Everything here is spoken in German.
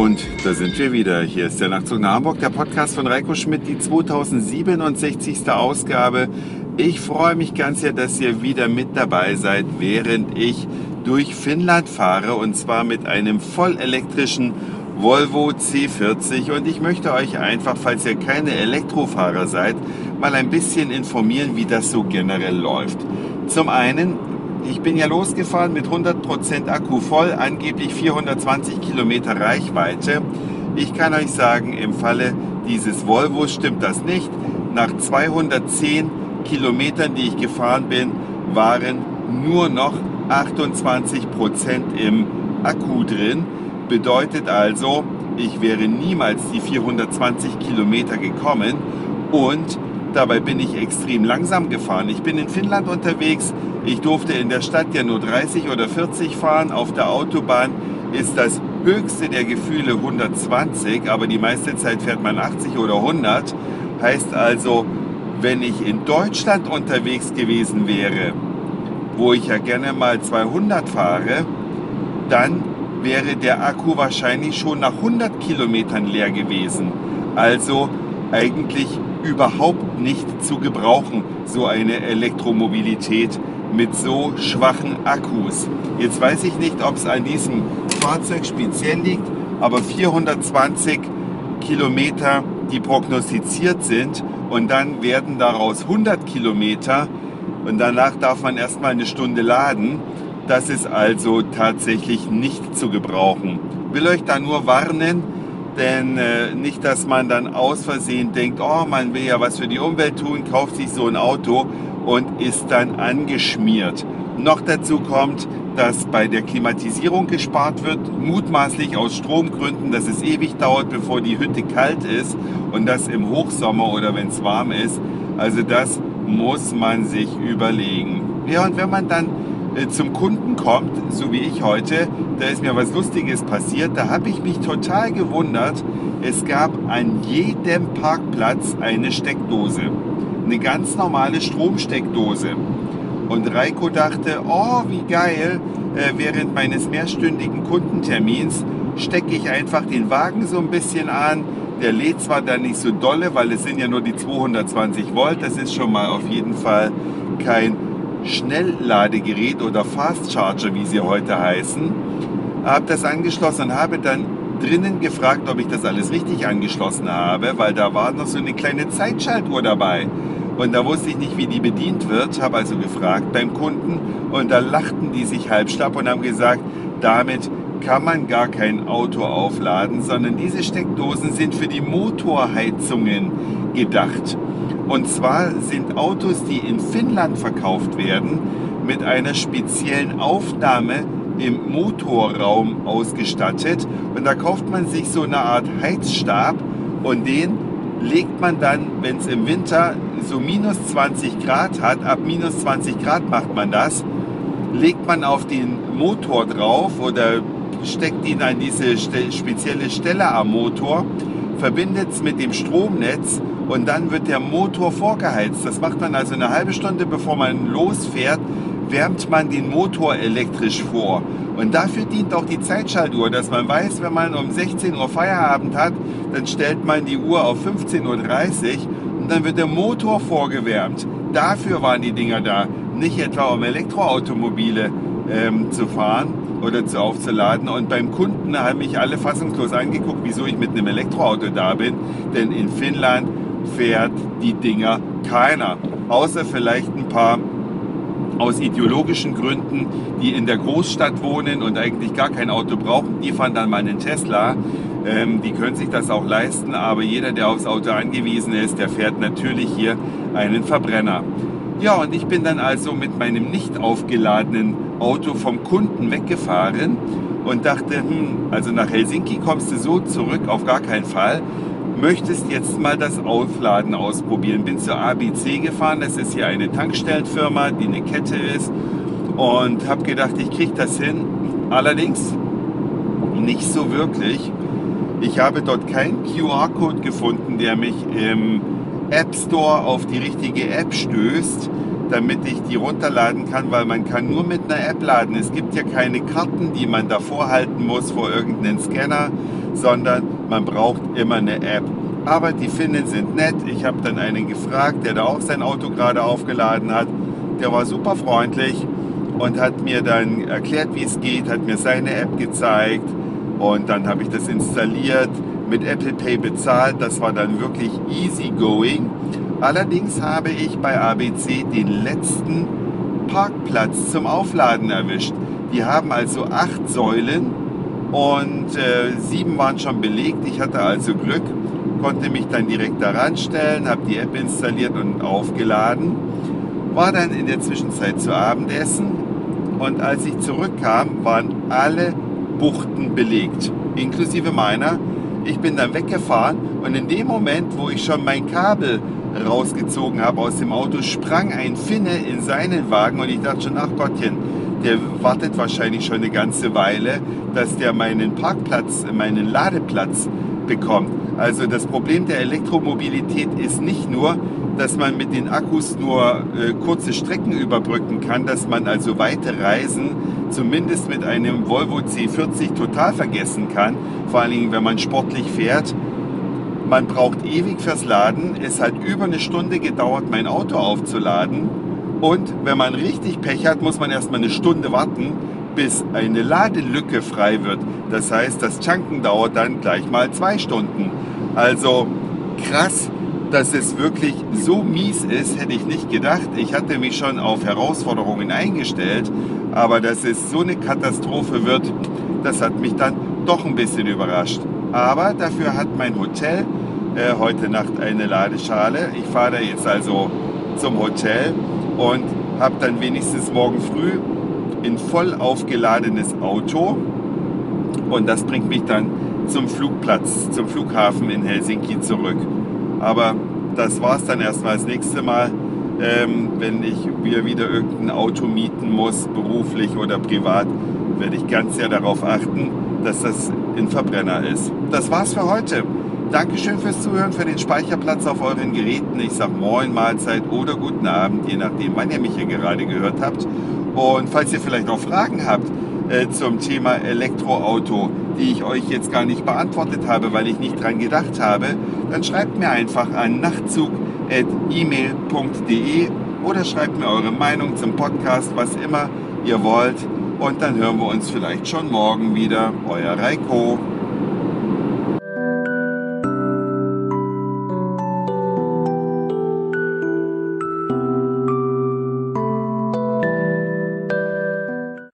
Und da sind wir wieder. Hier ist der Nachtzug nach Hamburg, der Podcast von Reiko Schmidt, die 2067. Ausgabe. Ich freue mich ganz sehr, dass ihr wieder mit dabei seid, während ich durch Finnland fahre und zwar mit einem vollelektrischen Volvo C40 und ich möchte euch einfach, falls ihr keine Elektrofahrer seid, mal ein bisschen informieren, wie das so generell läuft. Zum einen ich bin ja losgefahren mit 100% Akku voll, angeblich 420 Kilometer Reichweite. Ich kann euch sagen, im Falle dieses Volvo stimmt das nicht. Nach 210 Kilometern, die ich gefahren bin, waren nur noch 28% im Akku drin. Bedeutet also, ich wäre niemals die 420 Kilometer gekommen und Dabei bin ich extrem langsam gefahren. Ich bin in Finnland unterwegs. Ich durfte in der Stadt ja nur 30 oder 40 fahren. Auf der Autobahn ist das höchste der Gefühle 120, aber die meiste Zeit fährt man 80 oder 100. Heißt also, wenn ich in Deutschland unterwegs gewesen wäre, wo ich ja gerne mal 200 fahre, dann wäre der Akku wahrscheinlich schon nach 100 Kilometern leer gewesen. Also eigentlich überhaupt nicht zu gebrauchen, so eine Elektromobilität mit so schwachen Akkus. Jetzt weiß ich nicht, ob es an diesem Fahrzeug speziell liegt, aber 420 Kilometer, die prognostiziert sind und dann werden daraus 100 Kilometer und danach darf man erstmal eine Stunde laden. Das ist also tatsächlich nicht zu gebrauchen. Will euch da nur warnen, denn äh, nicht, dass man dann aus Versehen denkt, oh, man will ja was für die Umwelt tun, kauft sich so ein Auto und ist dann angeschmiert. Noch dazu kommt, dass bei der Klimatisierung gespart wird, mutmaßlich aus Stromgründen, dass es ewig dauert, bevor die Hütte kalt ist und das im Hochsommer oder wenn es warm ist. Also das muss man sich überlegen. Ja, und wenn man dann zum Kunden kommt, so wie ich heute, da ist mir was Lustiges passiert. Da habe ich mich total gewundert. Es gab an jedem Parkplatz eine Steckdose. Eine ganz normale Stromsteckdose. Und Reiko dachte, oh, wie geil, äh, während meines mehrstündigen Kundentermins stecke ich einfach den Wagen so ein bisschen an. Der lädt zwar dann nicht so dolle, weil es sind ja nur die 220 Volt. Das ist schon mal auf jeden Fall kein Schnellladegerät oder Fast Charger, wie sie heute heißen. Habe das angeschlossen und habe dann drinnen gefragt, ob ich das alles richtig angeschlossen habe, weil da war noch so eine kleine Zeitschaltuhr dabei. Und da wusste ich nicht, wie die bedient wird, habe also gefragt beim Kunden und da lachten die sich halbstab und haben gesagt, damit kann man gar kein Auto aufladen, sondern diese Steckdosen sind für die Motorheizungen gedacht. Und zwar sind Autos, die in Finnland verkauft werden, mit einer speziellen Aufnahme im Motorraum ausgestattet. Und da kauft man sich so eine Art Heizstab und den legt man dann, wenn es im Winter so minus 20 Grad hat, ab minus 20 Grad macht man das, legt man auf den Motor drauf oder steckt ihn an diese spezielle Stelle am Motor, verbindet es mit dem Stromnetz und dann wird der Motor vorgeheizt. Das macht man also eine halbe Stunde, bevor man losfährt, wärmt man den Motor elektrisch vor. Und dafür dient auch die Zeitschaltuhr, dass man weiß, wenn man um 16 Uhr Feierabend hat, dann stellt man die Uhr auf 15.30 Uhr und dann wird der Motor vorgewärmt. Dafür waren die Dinger da, nicht etwa um Elektroautomobile ähm, zu fahren oder zu aufzuladen. Und beim Kunden haben mich alle fassungslos angeguckt, wieso ich mit einem Elektroauto da bin. Denn in Finnland fährt die Dinger keiner. Außer vielleicht ein paar aus ideologischen Gründen, die in der Großstadt wohnen und eigentlich gar kein Auto brauchen, die fahren dann mal einen Tesla. Ähm, die können sich das auch leisten, aber jeder, der aufs Auto angewiesen ist, der fährt natürlich hier einen Verbrenner. Ja, und ich bin dann also mit meinem nicht aufgeladenen Auto vom Kunden weggefahren und dachte, hm, also nach Helsinki kommst du so zurück, auf gar keinen Fall möchtest jetzt mal das Aufladen ausprobieren. Bin zur ABC gefahren, das ist hier eine Tankstellenfirma, die eine Kette ist und habe gedacht, ich kriege das hin. Allerdings nicht so wirklich. Ich habe dort keinen QR-Code gefunden, der mich im App Store auf die richtige App stößt, damit ich die runterladen kann, weil man kann nur mit einer App laden. Es gibt ja keine Karten, die man davor halten muss vor irgendeinen Scanner, sondern man braucht immer eine App. Aber die Finnen sind nett. Ich habe dann einen gefragt, der da auch sein Auto gerade aufgeladen hat. Der war super freundlich und hat mir dann erklärt, wie es geht, hat mir seine App gezeigt und dann habe ich das installiert, mit Apple Pay bezahlt. Das war dann wirklich easy going. Allerdings habe ich bei ABC den letzten Parkplatz zum Aufladen erwischt. Die haben also acht Säulen und äh, sieben waren schon belegt. Ich hatte also Glück, konnte mich dann direkt daran stellen, habe die App installiert und aufgeladen. War dann in der Zwischenzeit zu Abendessen und als ich zurückkam, waren alle Buchten belegt, inklusive meiner. Ich bin dann weggefahren und in dem Moment, wo ich schon mein Kabel rausgezogen habe aus dem Auto, sprang ein Finne in seinen Wagen und ich dachte schon, ach Gottchen, der wartet wahrscheinlich schon eine ganze Weile, dass der meinen Parkplatz, meinen Ladeplatz bekommt. Also das Problem der Elektromobilität ist nicht nur, dass man mit den Akkus nur äh, kurze Strecken überbrücken kann, dass man also weite Reisen zumindest mit einem Volvo C40 total vergessen kann, vor allen Dingen wenn man sportlich fährt. Man braucht ewig fürs Laden. Es hat über eine Stunde gedauert, mein Auto aufzuladen. Und wenn man richtig Pech hat, muss man erstmal eine Stunde warten, bis eine Ladelücke frei wird. Das heißt, das Tanken dauert dann gleich mal zwei Stunden. Also krass, dass es wirklich so mies ist, hätte ich nicht gedacht. Ich hatte mich schon auf Herausforderungen eingestellt, aber dass es so eine Katastrophe wird, das hat mich dann doch ein bisschen überrascht. Aber dafür hat mein Hotel äh, heute Nacht eine Ladeschale. Ich fahre jetzt also zum Hotel und habe dann wenigstens morgen früh ein voll aufgeladenes Auto und das bringt mich dann zum Flugplatz, zum Flughafen in Helsinki zurück. Aber das war es dann erstmal das nächste Mal, ähm, wenn ich mir wieder irgendein Auto mieten muss, beruflich oder privat, werde ich ganz sehr darauf achten, dass das ein Verbrenner ist. Das war's für heute. Dankeschön fürs Zuhören, für den Speicherplatz auf euren Geräten. Ich sage Moin, Mahlzeit oder guten Abend, je nachdem, wann ihr mich hier gerade gehört habt. Und falls ihr vielleicht noch Fragen habt äh, zum Thema Elektroauto, die ich euch jetzt gar nicht beantwortet habe, weil ich nicht dran gedacht habe, dann schreibt mir einfach an nachtzug.email.de oder schreibt mir eure Meinung zum Podcast, was immer ihr wollt. Und dann hören wir uns vielleicht schon morgen wieder. Euer Reiko.